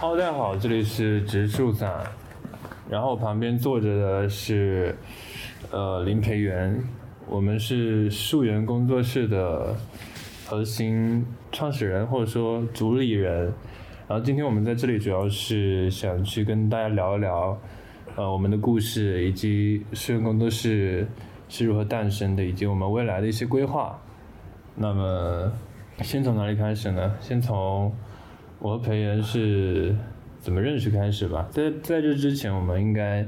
Hello，大家好，这里是植树散，然后旁边坐着的是呃林培元，我们是树源工作室的核心创始人或者说主理人。然后今天我们在这里主要是想去跟大家聊一聊呃我们的故事，以及树源工作室是如何诞生的，以及我们未来的一些规划。那么先从哪里开始呢？先从我和裴元是怎么认识开始吧。在在这之前，我们应该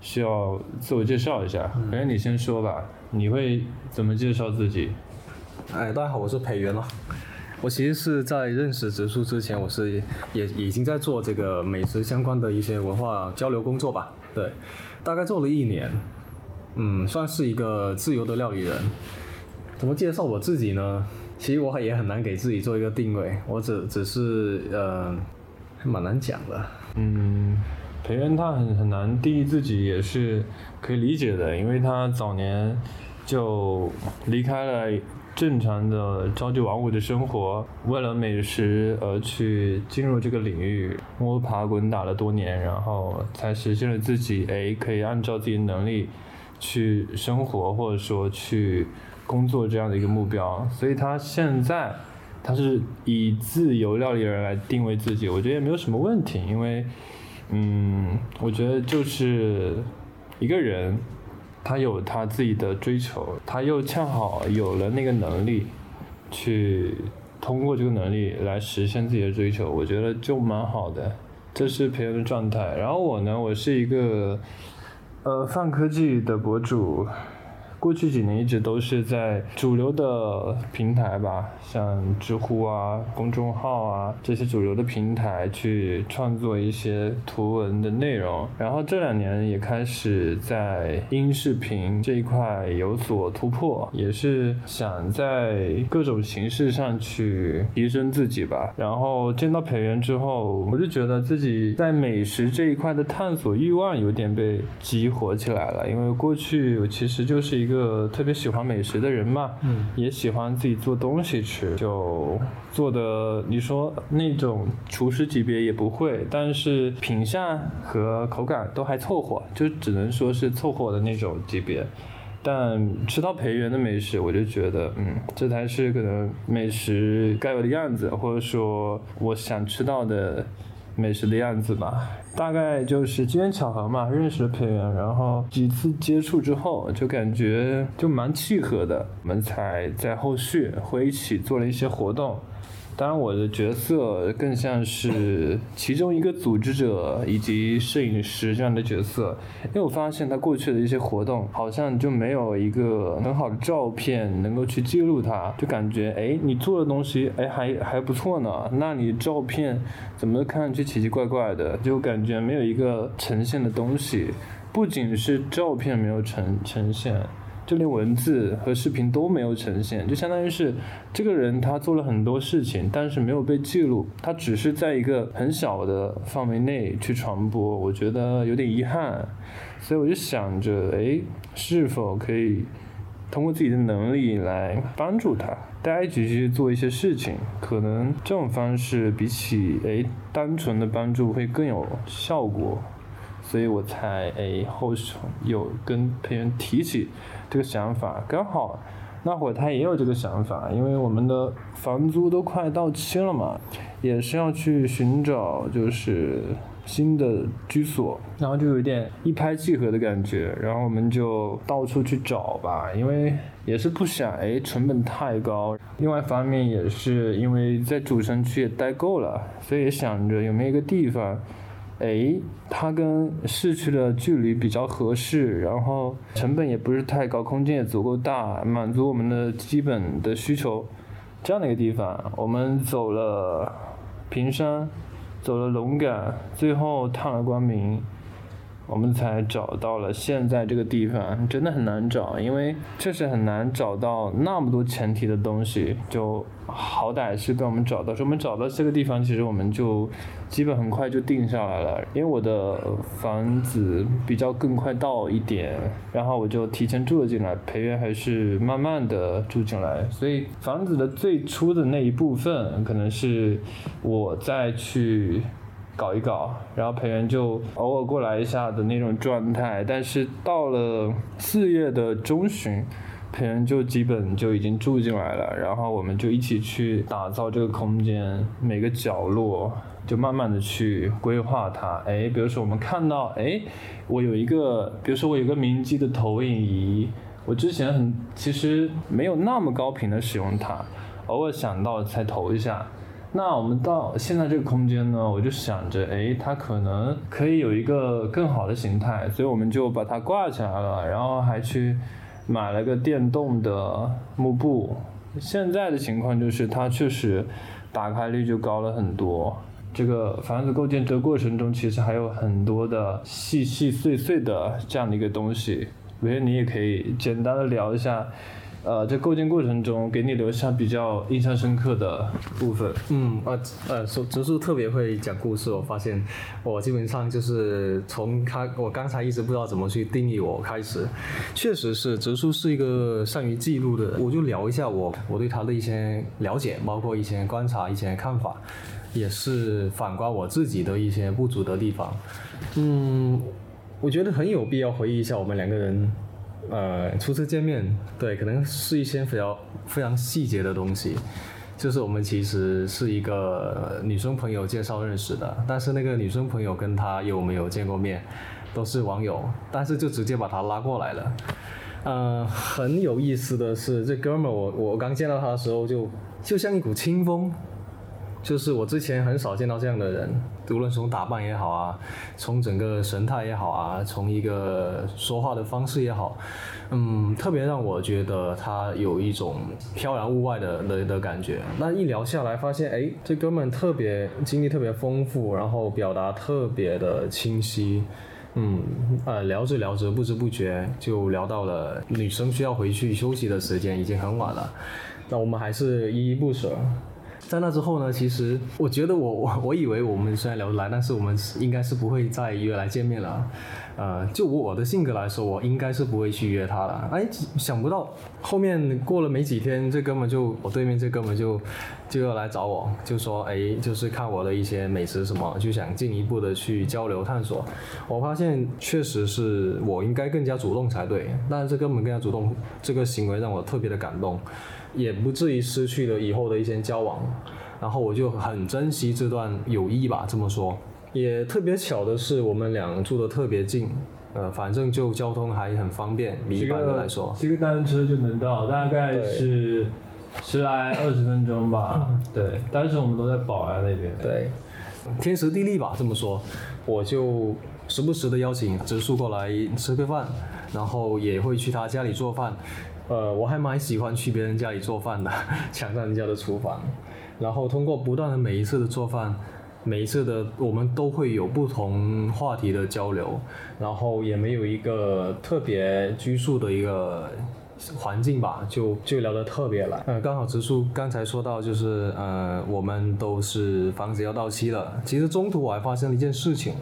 需要自我介绍一下。培元，你先说吧，你会怎么介绍自己？哎，大家好，我是裴元哦。我其实是在认识植树之前，我是也已经在做这个美食相关的一些文化交流工作吧。对，大概做了一年，嗯，算是一个自由的料理人。怎么介绍我自己呢？其实我也很难给自己做一个定位，我只只是呃，蛮难讲的。嗯，培元他很很难定义自己，也是可以理解的，因为他早年就离开了正常的朝九晚五的生活，为了美食而去进入这个领域，摸爬滚打了多年，然后才实现了自己哎可以按照自己的能力去生活，或者说去工作这样的一个目标。所以他现在他是以自由料理人来定位自己，我觉得也没有什么问题，因为嗯，我觉得就是一个人。他有他自己的追求，他又恰好有了那个能力，去通过这个能力来实现自己的追求，我觉得就蛮好的。这是培养的状态。然后我呢，我是一个呃泛科技的博主，过去几年一直都是在主流的平台吧，像知乎啊、公众号啊这些主流的平台去创作一些图文的内容。然后这两年也开始在音视频这一块有所突破，也是想在各种形式上去提升自己吧。然后见到培元之后，我就觉得自己在美食这一块的探索欲望有点被激活起来了。因为过去我其实就是一个特别喜欢美食的人嘛，嗯，也喜欢自己做东西吃，就做的你说那种厨师级别也不会，但是品相和口感都还凑合，就只能说是凑合的那种级别。但吃到培元的美食，我就觉得，嗯，这才是可能美食该有的样子，或者说我想吃到的美食的样子吧。大概就是机缘巧合嘛，认识了培元，然后几次接触之后，就感觉就蛮契合的，我们才在后续会一起做了一些活动。当然，我的角色更像是其中一个组织者以及摄影师这样的角色，因为我发现他过去的一些活动好像就没有一个很好的照片能够去记录它，就感觉哎，你做的东西哎还还不错呢，那你照片怎么看上去奇奇怪怪的，就感觉没有一个呈现的东西，不仅是照片没有呈呈现。就连文字和视频都没有呈现，就相当于是这个人他做了很多事情，但是没有被记录，他只是在一个很小的范围内去传播，我觉得有点遗憾，所以我就想着，哎，是否可以通过自己的能力来帮助他，大家一起去做一些事情，可能这种方式比起哎单纯的帮助会更有效果。所以我才诶后有跟培元提起这个想法，刚好那会儿他也有这个想法，因为我们的房租都快到期了嘛，也是要去寻找就是新的居所，然后就有点一拍即合的感觉，然后我们就到处去找吧，因为也是不想诶成本太高，另外一方面也是因为在主城区也待够了，所以想着有没有一个地方。哎，它跟市区的距离比较合适，然后成本也不是太高，空间也足够大，满足我们的基本的需求。这样的一个地方，我们走了平山，走了龙岗，最后探了光明，我们才找到了现在这个地方，真的很难找，因为确实很难找到那么多前提的东西，就好歹是被我们找到。说我们找到这个地方，其实我们就基本很快就定下来了，因为我的房子比较更快到一点，然后我就提前住了进来，培元还是慢慢的住进来，所以房子的最初的那一部分，可能是我再去。搞一搞，然后培元就偶尔过来一下的那种状态，但是到了四月的中旬，培元就基本就已经住进来了，然后我们就一起去打造这个空间，每个角落就慢慢的去规划它。哎，比如说我们看到，哎，我有一个，比如说我有个明基的投影仪，我之前很其实没有那么高频的使用它，偶尔想到才投一下。那我们到现在这个空间呢，我就想着，哎，它可能可以有一个更好的形态，所以我们就把它挂起来了，然后还去买了个电动的幕布。现在的情况就是，它确实打开率就高了很多。这个房子构建这个过程中，其实还有很多的细细碎碎的这样的一个东西，我觉得你也可以简单的聊一下。呃，在构建过程中给你留下比较印象深刻的部分。嗯，呃，呃，说植树特别会讲故事，我发现我基本上就是从他，我刚才一直不知道怎么去定义我开始，确实是植树是一个善于记录的，我就聊一下我我对他的一些了解，包括一些观察、一些看法，也是反观我自己的一些不足的地方。嗯，我觉得很有必要回忆一下我们两个人。呃，初次见面，对，可能是一些非常非常细节的东西，就是我们其实是一个女生朋友介绍认识的，但是那个女生朋友跟他有没有见过面，都是网友，但是就直接把他拉过来了。呃，很有意思的是，这哥们，我我刚见到他的时候，就就像一股清风。就是我之前很少见到这样的人，无论从打扮也好啊，从整个神态也好啊，从一个说话的方式也好，嗯，特别让我觉得他有一种飘然物外的的的感觉。那一聊下来，发现哎，这哥们特别经历特别丰富，然后表达特别的清晰，嗯，呃，聊着聊着，不知不觉就聊到了女生需要回去休息的时间，已经很晚了，那我们还是依依不舍。在那之后呢，其实我觉得我我我以为我们虽然聊得来，但是我们应该是不会再约来见面了。呃，就我的性格来说，我应该是不会去约他了。哎，想不到后面过了没几天，这哥们就我对面这哥们就就要来找我，就说哎，就是看我的一些美食什么，就想进一步的去交流探索。我发现确实是我应该更加主动才对，但是这哥们更加主动，这个行为让我特别的感动。也不至于失去了以后的一些交往，然后我就很珍惜这段友谊吧，这么说。也特别巧的是，我们俩住的特别近，呃，反正就交通还很方便，比一般的来说，骑个单车就能到，大概是十来二十分钟吧。对，当时我们都在宝安那边。对，天时地利吧，这么说，我就时不时的邀请植树过来吃个饭，然后也会去他家里做饭。呃，我还蛮喜欢去别人家里做饭的，抢占人家的厨房，然后通过不断的每一次的做饭，每一次的我们都会有不同话题的交流，然后也没有一个特别拘束的一个环境吧，就就聊得特别来。呃，刚好植树刚才说到就是呃，我们都是房子要到期了，其实中途我还发生了一件事情。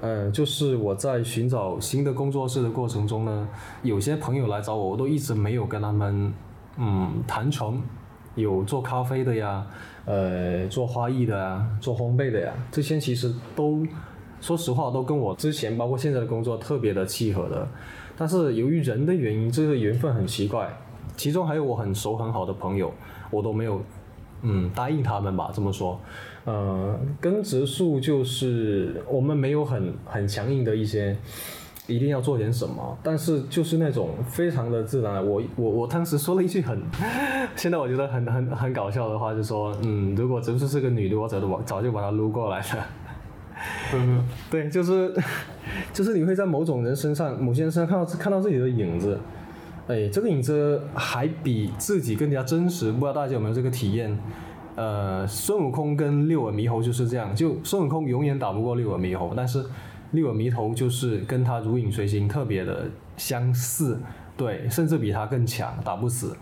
呃，就是我在寻找新的工作室的过程中呢，有些朋友来找我，我都一直没有跟他们嗯谈成，有做咖啡的呀，呃，做花艺的呀，做烘焙的呀，这些其实都说实话都跟我之前包括现在的工作特别的契合的，但是由于人的原因，这个缘分很奇怪，其中还有我很熟很好的朋友，我都没有嗯答应他们吧，这么说。呃，根植树就是我们没有很很强硬的一些，一定要做点什么，但是就是那种非常的自然。我我我当时说了一句很，现在我觉得很很很搞笑的话，就说嗯，如果植树是个女的，我早就早就把她撸过来了。嗯，对，就是就是你会在某种人身上，某些人身上看到看到自己的影子，哎，这个影子还比自己更加真实。不知道大家有没有这个体验？呃，孙悟空跟六耳猕猴就是这样，就孙悟空永远打不过六耳猕猴，但是六耳猕头就是跟他如影随形，特别的相似，对，甚至比他更强，打不死。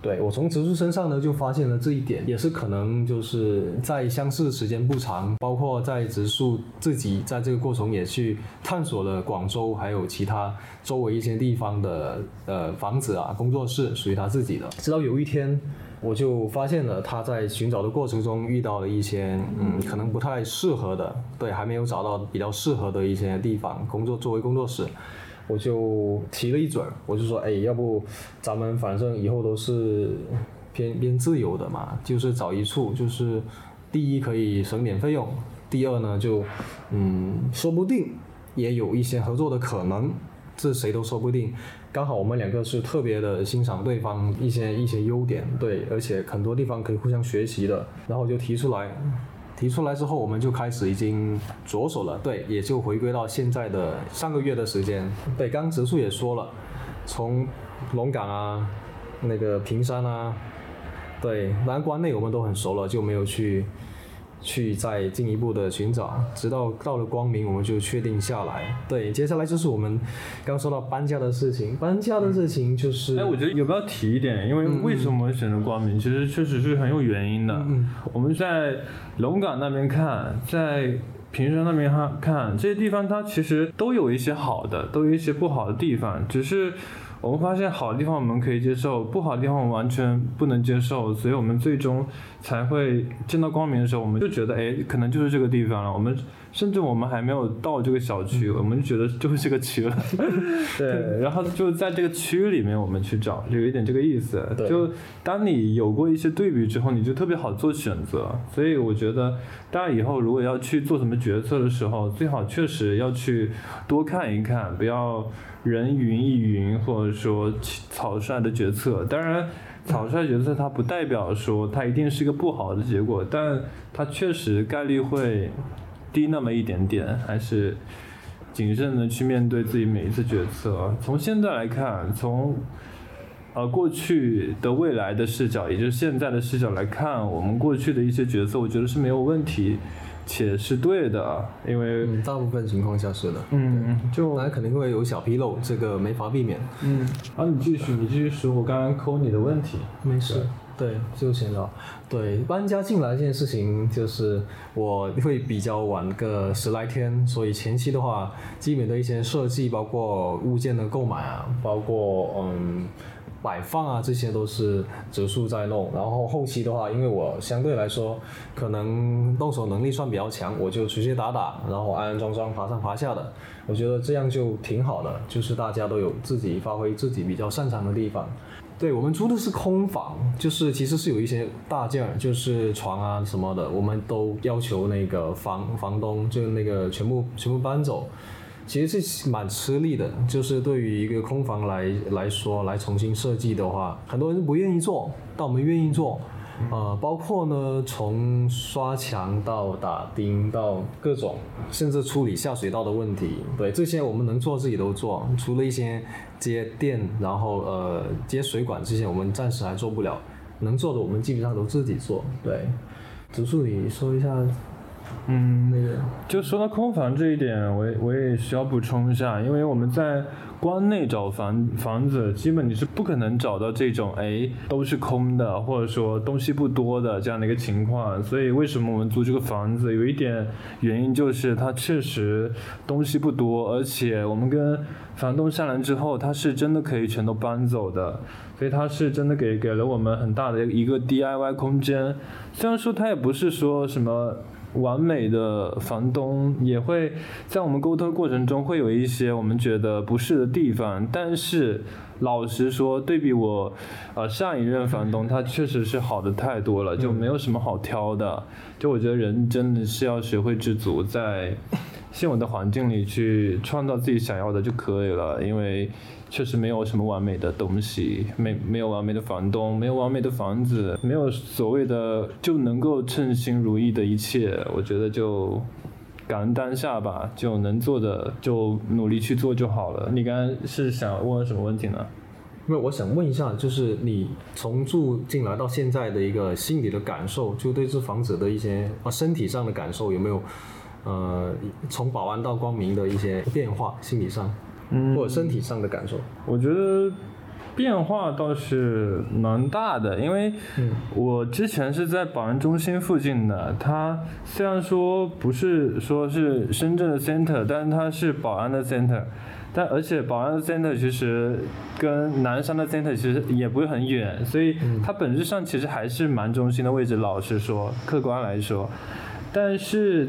对我从植树身上呢就发现了这一点，也是可能就是在相似时间不长，包括在植树自己在这个过程也去探索了广州还有其他周围一些地方的呃房子啊工作室属于他自己的，直到有一天。我就发现了他在寻找的过程中遇到了一些嗯可能不太适合的，对，还没有找到比较适合的一些地方工作作为工作室，我就提了一嘴，我就说，哎，要不咱们反正以后都是偏偏自由的嘛，就是找一处，就是第一可以省点费用，第二呢就嗯说不定也有一些合作的可能，这谁都说不定。刚好我们两个是特别的欣赏对方一些一些优点，对，而且很多地方可以互相学习的，然后就提出来，提出来之后我们就开始已经着手了，对，也就回归到现在的上个月的时间，对，刚植树也说了，从龙岗啊，那个平山啊，对，南关内我们都很熟了，就没有去。去再进一步的寻找，直到到了光明，我们就确定下来。对，接下来就是我们刚说到搬家的事情。搬家的事情就是，哎，我觉得有必要提一点，因为为什么选择光明，其实确实是很有原因的。我们在龙岗那边看，在平山那边哈看，这些地方它其实都有一些好的，都有一些不好的地方，只是。我们发现好的地方我们可以接受，不好的地方我们完全不能接受，所以我们最终才会见到光明的时候，我们就觉得，哎，可能就是这个地方了。我们甚至我们还没有到这个小区，我们就觉得就是这个区了。对，然后就在这个区里面我们去找，就有一点这个意思。就当你有过一些对比之后，你就特别好做选择。所以我觉得大家以后如果要去做什么决策的时候，最好确实要去多看一看，不要。人云亦云，或者说草率的决策，当然，草率决策它不代表说它一定是一个不好的结果，但它确实概率会低那么一点点，还是谨慎的去面对自己每一次决策。从现在来看，从呃过去的未来的视角，也就是现在的视角来看，我们过去的一些决策，我觉得是没有问题。且是对的，因为大部分情况下是的。嗯，就当然肯定会有小纰漏，这个没法避免。嗯，好，你继续，你继续说，我刚刚扣你的问题。没事。对，就行了。对，搬家进来这件事情，就是我会比较晚个十来天，所以前期的话，基本的一些设计，包括物件的购买啊，包括嗯。摆放啊，这些都是植树在弄。然后后期的话，因为我相对来说可能动手能力算比较强，我就直接打打，然后安安装装、爬上爬下的。我觉得这样就挺好的，就是大家都有自己发挥自己比较擅长的地方。对我们租的是空房，就是其实是有一些大件，就是床啊什么的，我们都要求那个房房东就那个全部全部搬走。其实是蛮吃力的，就是对于一个空房来来说，来重新设计的话，很多人不愿意做，但我们愿意做。呃，包括呢，从刷墙到打钉到各种，甚至处理下水道的问题，对这些我们能做自己都做。除了一些接电，然后呃接水管这些，我们暂时还做不了。能做的我们基本上都自己做。对，植树，你说一下。嗯，那个就说到空房这一点，我我也需要补充一下，因为我们在关内找房房子，基本你是不可能找到这种哎都是空的，或者说东西不多的这样的一个情况。所以为什么我们租这个房子，有一点原因就是它确实东西不多，而且我们跟房东商量之后，他是真的可以全都搬走的，所以他是真的给给了我们很大的一个 DIY 空间。虽然说他也不是说什么。完美的房东也会在我们沟通过程中会有一些我们觉得不适的地方，但是老实说，对比我，呃上一任房东，他确实是好的太多了，就没有什么好挑的。就我觉得人真的是要学会知足，在现有的环境里去创造自己想要的就可以了，因为。确实没有什么完美的东西，没没有完美的房东，没有完美的房子，没有所谓的就能够称心如意的一切。我觉得就感恩当下吧，就能做的就努力去做就好了。你刚刚是想问什么问题呢？因为我想问一下，就是你从住进来到现在的一个心理的感受，就对这房子的一些啊身体上的感受有没有呃，从保安到光明的一些变化，心理上，嗯，或者身体上的感受。我觉得变化倒是蛮大的，因为我之前是在宝安中心附近的，它虽然说不是说是深圳的 center，但是它是保安的 center。但而且宝安的 center 其实跟南山的 center 其实也不是很远，所以它本质上其实还是蛮中心的位置。老实说，客观来说，但是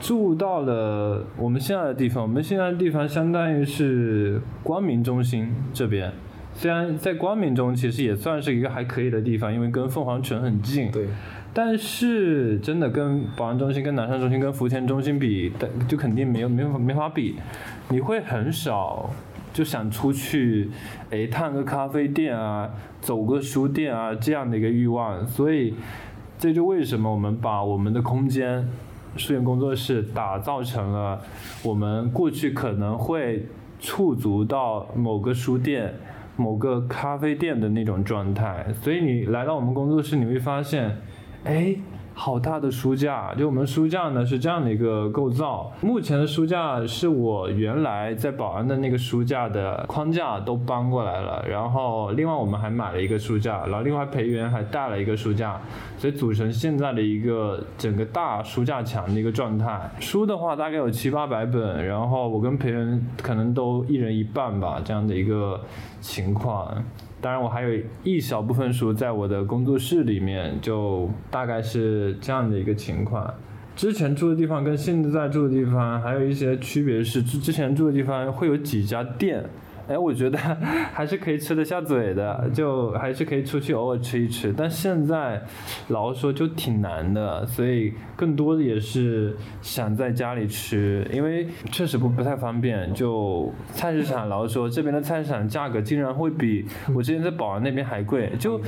住到了我们现在的地方，我们现在的地方相当于是光明中心这边。虽然在光明中其实也算是一个还可以的地方，因为跟凤凰城很近。对。但是真的跟宝安中心、跟南山中心、跟福田中心比，就肯定没有没法没法比。你会很少就想出去，哎，探个咖啡店啊，走个书店啊这样的一个欲望。所以这就为什么我们把我们的空间书院工作室打造成了我们过去可能会触足到某个书店、某个咖啡店的那种状态。所以你来到我们工作室，你会发现。哎，好大的书架！就我们书架呢是这样的一个构造。目前的书架是我原来在保安的那个书架的框架都搬过来了，然后另外我们还买了一个书架，然后另外培元还带了一个书架，所以组成现在的一个整个大书架墙的一个状态。书的话大概有七八百本，然后我跟培元可能都一人一半吧，这样的一个情况。当然，我还有一小部分书在我的工作室里面，就大概是这样的一个情况。之前住的地方跟现在住的地方还有一些区别是，之之前住的地方会有几家店。哎，我觉得 还是可以吃得下嘴的，就还是可以出去偶尔吃一吃。但现在老实说就挺难的，所以更多的也是想在家里吃，因为确实不不太方便。就菜市场老实说，这边的菜市场价格竟然会比我之前在宝安那边还贵，就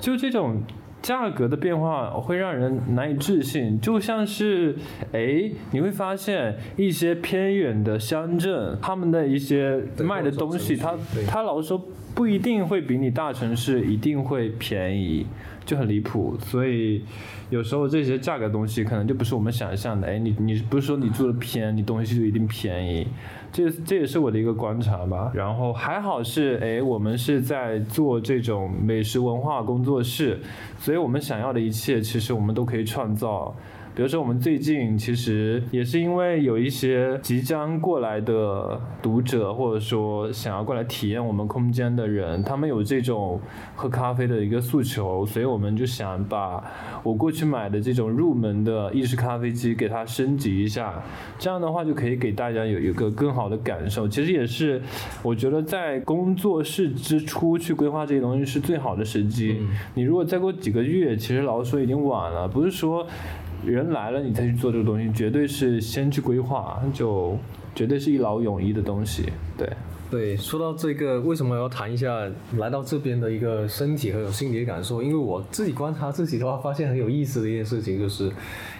就这种。价格的变化会让人难以置信，就像是，哎，你会发现一些偏远的乡镇，他们的一些卖的东西，他他老说不一定会比你大城市一定会便宜，就很离谱。所以有时候这些价格东西可能就不是我们想象的，哎，你你不是说你住的偏，你东西就一定便宜。这这也是我的一个观察吧，然后还好是哎，我们是在做这种美食文化工作室，所以我们想要的一切，其实我们都可以创造。比如说，我们最近其实也是因为有一些即将过来的读者，或者说想要过来体验我们空间的人，他们有这种喝咖啡的一个诉求，所以我们就想把我过去买的这种入门的意式咖啡机给它升级一下，这样的话就可以给大家有一个更好的感受。其实也是，我觉得在工作室之初去规划这些东西是最好的时机。你如果再过几个月，其实老实说已经晚了，不是说。人来了，你再去做这个东西，绝对是先去规划，就绝对是一劳永逸的东西。对，对，说到这个，为什么要谈一下来到这边的一个身体和有心理感受？因为我自己观察自己的话，发现很有意思的一件事情就是，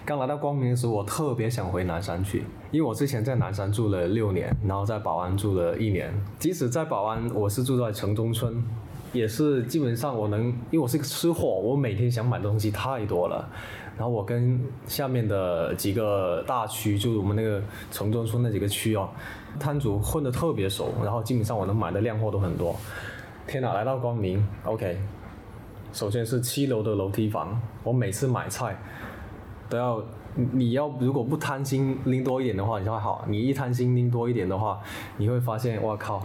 刚来到光明的时候，我特别想回南山去，因为我之前在南山住了六年，然后在宝安住了一年，即使在宝安，我是住在城中村，也是基本上我能，因为我是个吃货，我每天想买的东西太多了。然后我跟下面的几个大区，就是我们那个城中村那几个区哦，摊主混得特别熟，然后基本上我能买的量货都很多。天哪，来到光明，OK，首先是七楼的楼梯房，我每次买菜都要，你要如果不贪心拎多一点的话，你就还好；你一贪心拎多一点的话，你会发现，我靠。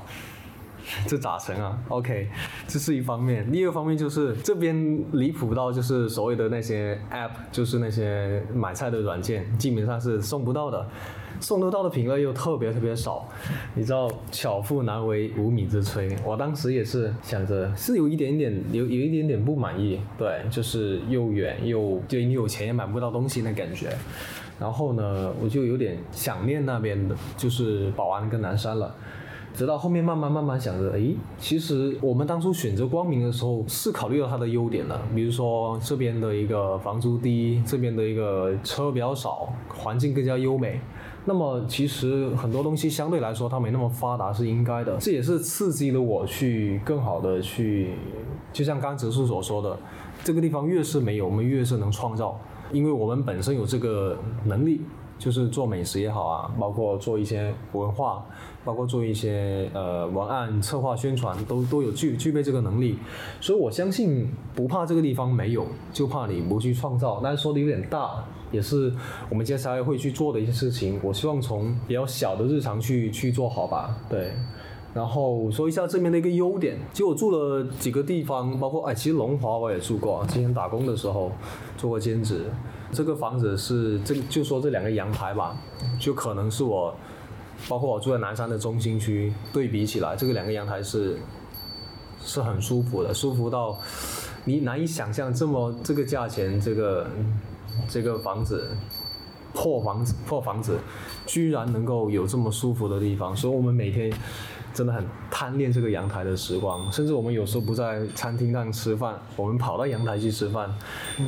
这咋成啊？OK，这是一方面。另一个方面就是这边离谱到就是所谓的那些 App，就是那些买菜的软件，基本上是送不到的，送得到的品类又特别特别少。你知道巧妇难为无米之炊，我当时也是想着是有一点点有有一点点不满意，对，就是又远又就你有钱也买不到东西那感觉。然后呢，我就有点想念那边的，就是宝安跟南山了。直到后面慢慢慢慢想着，哎，其实我们当初选择光明的时候是考虑到它的优点的，比如说这边的一个房租低，这边的一个车比较少，环境更加优美。那么其实很多东西相对来说它没那么发达是应该的，这也是刺激了我去更好的去，就像刚哲叔所说的，这个地方越是没有，我们越是能创造，因为我们本身有这个能力。就是做美食也好啊，包括做一些文化，包括做一些呃文案、策划、宣传，都都有具具备这个能力。所以我相信不怕这个地方没有，就怕你不去创造。但是说的有点大，也是我们接下来会去做的一些事情。我希望从比较小的日常去去做好吧，对。然后说一下这边的一个优点，其实我住了几个地方，包括哎，其实龙华我也住过，之前打工的时候做过兼职。这个房子是这就说这两个阳台吧，就可能是我，包括我住在南山的中心区对比起来，这个两个阳台是是很舒服的，舒服到你难以想象这么这个价钱，这个这个房子破房子破房子，居然能够有这么舒服的地方，所以我们每天。真的很贪恋这个阳台的时光，甚至我们有时候不在餐厅上吃饭，我们跑到阳台去吃饭。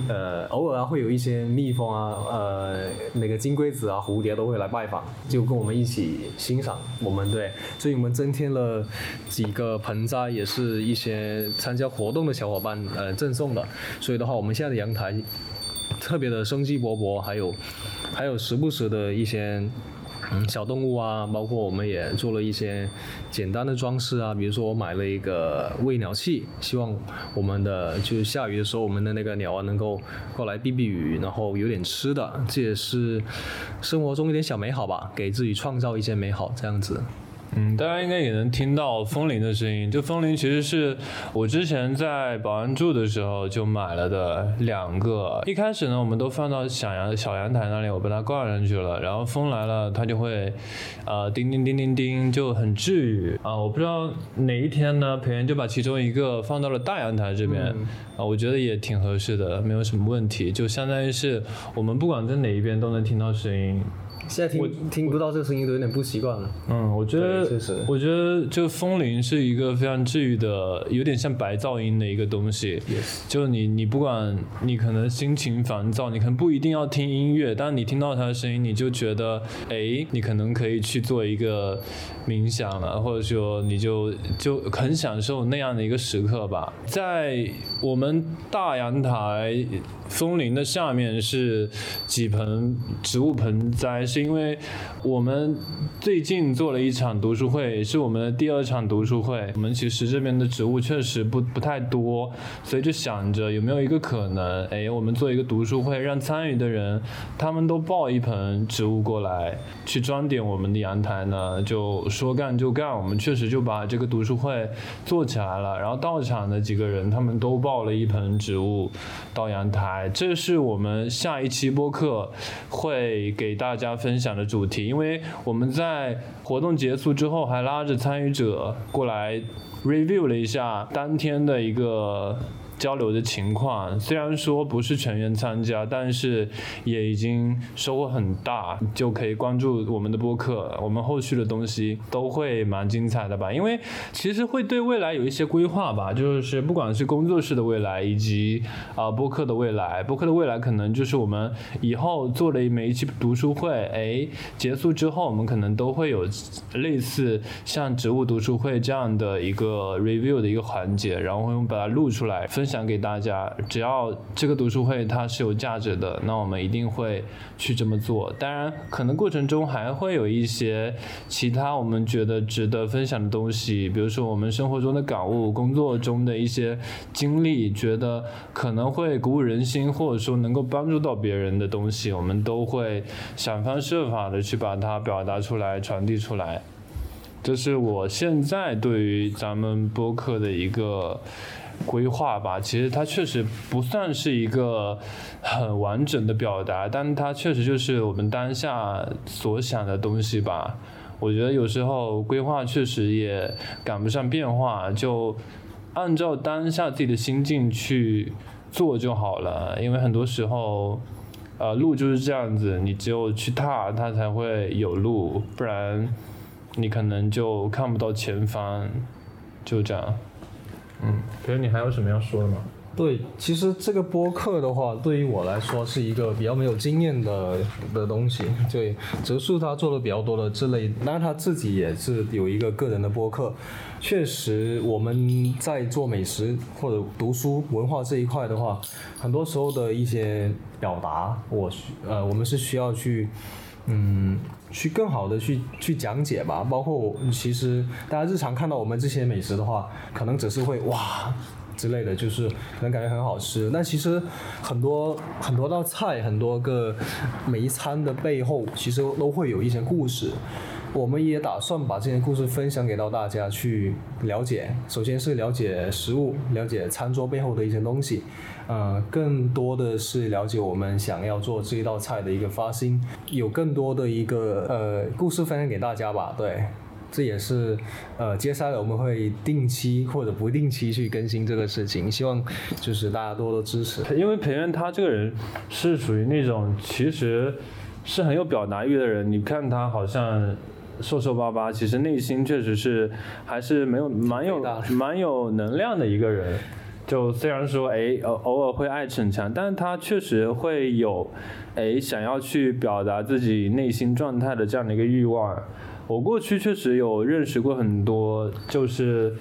呃，偶尔啊会有一些蜜蜂啊，呃，那个金龟子啊、蝴蝶都会来拜访，就跟我们一起欣赏我们对，所以我们增添了几个盆栽，也是一些参加活动的小伙伴呃赠送的。所以的话，我们现在的阳台特别的生机勃勃，还有还有时不时的一些。小动物啊，包括我们也做了一些简单的装饰啊，比如说我买了一个喂鸟器，希望我们的就是下雨的时候，我们的那个鸟啊能够过来避避雨，然后有点吃的，这也是生活中一点小美好吧，给自己创造一些美好，这样子。嗯，大家应该也能听到风铃的声音。就风铃其实是我之前在保安住的时候就买了的两个。一开始呢，我们都放到小阳小阳台那里，我把它挂上去了。然后风来了，它就会，呃，叮叮叮叮叮，就很治愈啊。我不知道哪一天呢，培元就把其中一个放到了大阳台这边啊，我觉得也挺合适的，没有什么问题。就相当于是我们不管在哪一边都能听到声音。现在听听不到这个声音都有点不习惯了。嗯，我觉得确实，我觉得就风铃是一个非常治愈的，有点像白噪音的一个东西。就你你不管你可能心情烦躁，你可能不一定要听音乐，但你听到它的声音，你就觉得哎，你可能可以去做一个冥想了，或者说你就就很享受那样的一个时刻吧。在我们大阳台风铃的下面是几盆植物盆栽。是因为我们最近做了一场读书会，是我们的第二场读书会。我们其实这边的植物确实不不太多，所以就想着有没有一个可能，哎，我们做一个读书会，让参与的人他们都抱一盆植物过来，去装点我们的阳台呢？就说干就干，我们确实就把这个读书会做起来了。然后到场的几个人，他们都抱了一盆植物到阳台。这是我们下一期播客会给大家。分享的主题，因为我们在活动结束之后，还拉着参与者过来 review 了一下当天的一个。交流的情况，虽然说不是全员参加，但是也已经收获很大，就可以关注我们的播客，我们后续的东西都会蛮精彩的吧。因为其实会对未来有一些规划吧，就是不管是工作室的未来，以及啊播客的未来，播客的未来可能就是我们以后做了一每一期读书会，哎，结束之后我们可能都会有类似像植物读书会这样的一个 review 的一个环节，然后我们把它录出来分。分享给大家，只要这个读书会它是有价值的，那我们一定会去这么做。当然，可能过程中还会有一些其他我们觉得值得分享的东西，比如说我们生活中的感悟、工作中的一些经历，觉得可能会鼓舞人心，或者说能够帮助到别人的东西，我们都会想方设法的去把它表达出来、传递出来。这是我现在对于咱们播客的一个。规划吧，其实它确实不算是一个很完整的表达，但它确实就是我们当下所想的东西吧。我觉得有时候规划确实也赶不上变化，就按照当下自己的心境去做就好了。因为很多时候，呃，路就是这样子，你只有去踏，它才会有路，不然你可能就看不到前方，就这样。嗯，觉得你还有什么要说的吗？对，其实这个播客的话，对于我来说是一个比较没有经验的的东西。对，哲树他做的比较多的这类，那他自己也是有一个个人的播客。确实，我们在做美食或者读书文化这一块的话，很多时候的一些表达，我需呃，我们是需要去。嗯，去更好的去去讲解吧。包括我其实大家日常看到我们这些美食的话，可能只是会哇之类的，就是可能感觉很好吃。那其实很多很多道菜，很多个每一餐的背后，其实都会有一些故事。我们也打算把这些故事分享给到大家去了解。首先是了解食物，了解餐桌背后的一些东西，呃，更多的是了解我们想要做这一道菜的一个发心，有更多的一个呃故事分享给大家吧。对，这也是呃接下来我们会定期或者不定期去更新这个事情，希望就是大家多多支持。因为培元他这个人是属于那种其实是很有表达欲的人，你看他好像。瘦瘦巴巴，其实内心确实是还是没有蛮有蛮有能量的一个人。就虽然说哎偶偶尔会爱逞强，但是他确实会有哎想要去表达自己内心状态的这样的一个欲望。我过去确实有认识过很多，就是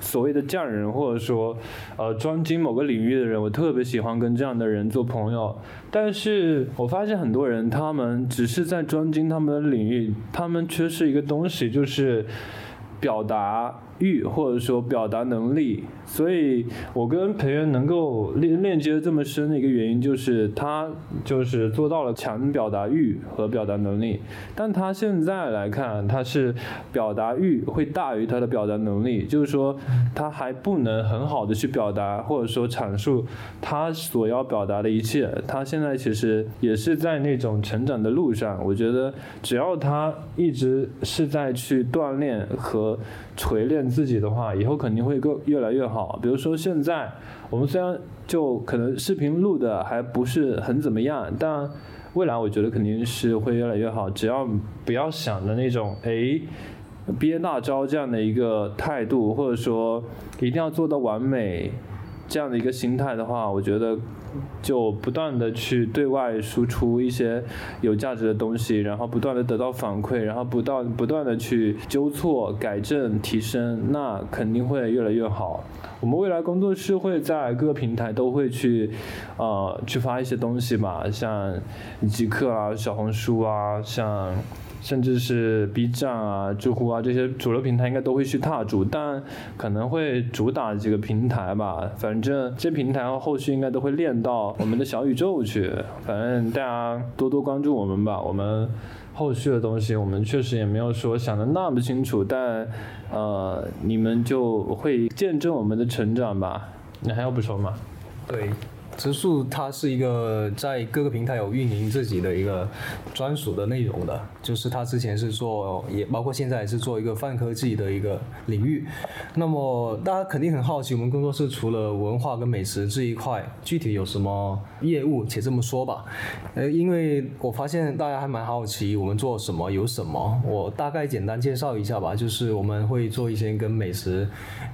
所谓的匠人，或者说呃专精某个领域的人，我特别喜欢跟这样的人做朋友。但是我发现很多人，他们只是在专精他们的领域，他们缺失一个东西，就是表达。欲或者说表达能力，所以我跟裴元能够链链接这么深的一个原因，就是他就是做到了强表达欲和表达能力，但他现在来看，他是表达欲会大于他的表达能力，就是说他还不能很好的去表达或者说阐述他所要表达的一切，他现在其实也是在那种成长的路上，我觉得只要他一直是在去锻炼和。锤炼自己的话，以后肯定会更越来越好。比如说现在，我们虽然就可能视频录的还不是很怎么样，但未来我觉得肯定是会越来越好。只要不要想着那种哎憋大招这样的一个态度，或者说一定要做到完美这样的一个心态的话，我觉得。就不断的去对外输出一些有价值的东西，然后不断的得到反馈，然后不断不断的去纠错、改正、提升，那肯定会越来越好。我们未来工作室会在各个平台都会去，呃，去发一些东西吧，像极客啊、小红书啊，像。甚至是 B 站啊、知乎啊这些主流平台应该都会去踏足，但可能会主打几个平台吧。反正这平台后续应该都会练到我们的小宇宙去。反正大家多多关注我们吧。我们后续的东西我们确实也没有说想的那么清楚，但呃，你们就会见证我们的成长吧。你还要补充吗？对。植树它是一个在各个平台有运营自己的一个专属的内容的，就是它之前是做，也包括现在也是做一个泛科技的一个领域。那么大家肯定很好奇，我们工作室除了文化跟美食这一块，具体有什么业务？且这么说吧，呃，因为我发现大家还蛮好奇我们做什么，有什么，我大概简单介绍一下吧。就是我们会做一些跟美食，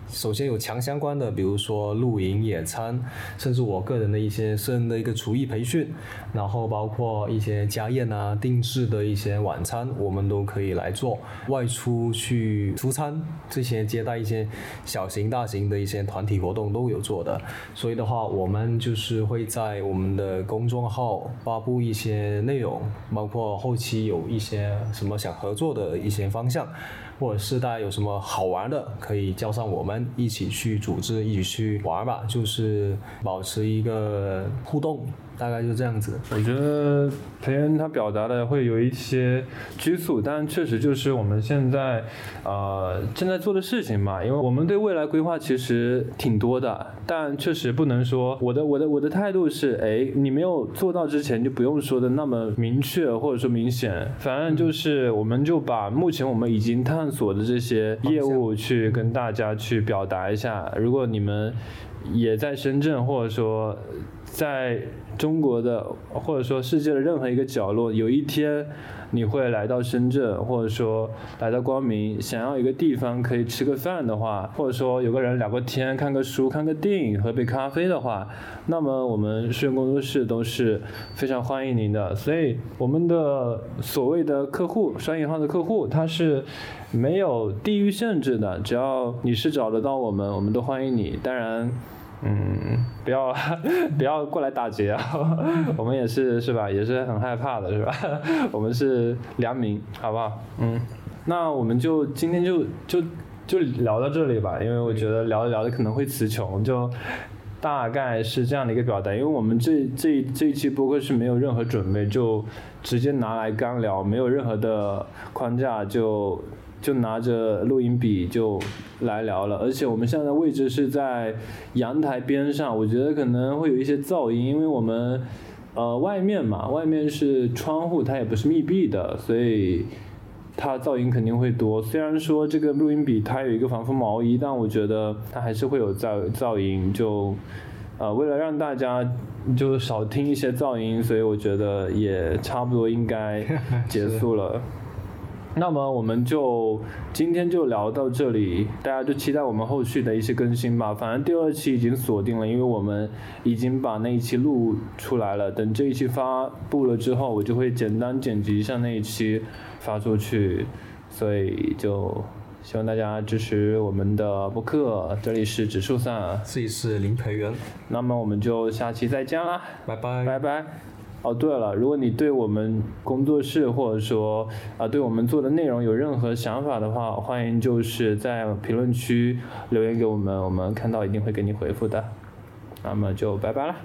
首先有强相关的，比如说露营、野餐，甚至我个人。的一些私人的一个厨艺培训，然后包括一些家宴啊、定制的一些晚餐，我们都可以来做。外出去出餐，这些接待一些小型、大型的一些团体活动都有做的。所以的话，我们就是会在我们的公众号发布一些内容，包括后期有一些什么想合作的一些方向。或者是大家有什么好玩的，可以叫上我们一起去组织，一起去玩吧，就是保持一个互动。大概就这样子。我觉得裴恩他表达的会有一些拘束，但确实就是我们现在呃正在做的事情嘛。因为我们对未来规划其实挺多的，但确实不能说我的我的我的态度是，哎，你没有做到之前就不用说的那么明确或者说明显。反正就是我们就把目前我们已经探索的这些业务去跟大家去表达一下。如果你们也在深圳，或者说。在中国的或者说世界的任何一个角落，有一天你会来到深圳，或者说来到光明，想要一个地方可以吃个饭的话，或者说有个人聊个天、看个书、看个电影、喝杯咖啡的话，那么我们诗人工作室都是非常欢迎您的。所以我们的所谓的客户，双引号的客户，他是没有地域限制的，只要你是找得到我们，我们都欢迎你。当然。嗯，不要 不要过来打劫啊！我们也是是吧？也是很害怕的是吧？我们是良民，好不好？嗯，那我们就今天就就就聊到这里吧，因为我觉得聊着聊着可能会词穷，就大概是这样的一个表达。因为我们这这这一期播客是没有任何准备，就直接拿来干聊，没有任何的框架就。就拿着录音笔就来聊了，而且我们现在位置是在阳台边上，我觉得可能会有一些噪音，因为我们呃外面嘛，外面是窗户，它也不是密闭的，所以它噪音肯定会多。虽然说这个录音笔它有一个防风毛衣，但我觉得它还是会有噪噪音。就呃为了让大家就少听一些噪音，所以我觉得也差不多应该结束了。那么我们就今天就聊到这里，大家就期待我们后续的一些更新吧。反正第二期已经锁定了，因为我们已经把那一期录出来了。等这一期发布了之后，我就会简单剪辑一下那一期发出去。所以就希望大家支持我们的播客。这里是指数上，这里是林培元。那么我们就下期再见啦，拜拜，拜拜。哦，对了，如果你对我们工作室或者说啊对我们做的内容有任何想法的话，欢迎就是在评论区留言给我们，我们看到一定会给你回复的。那么就拜拜了。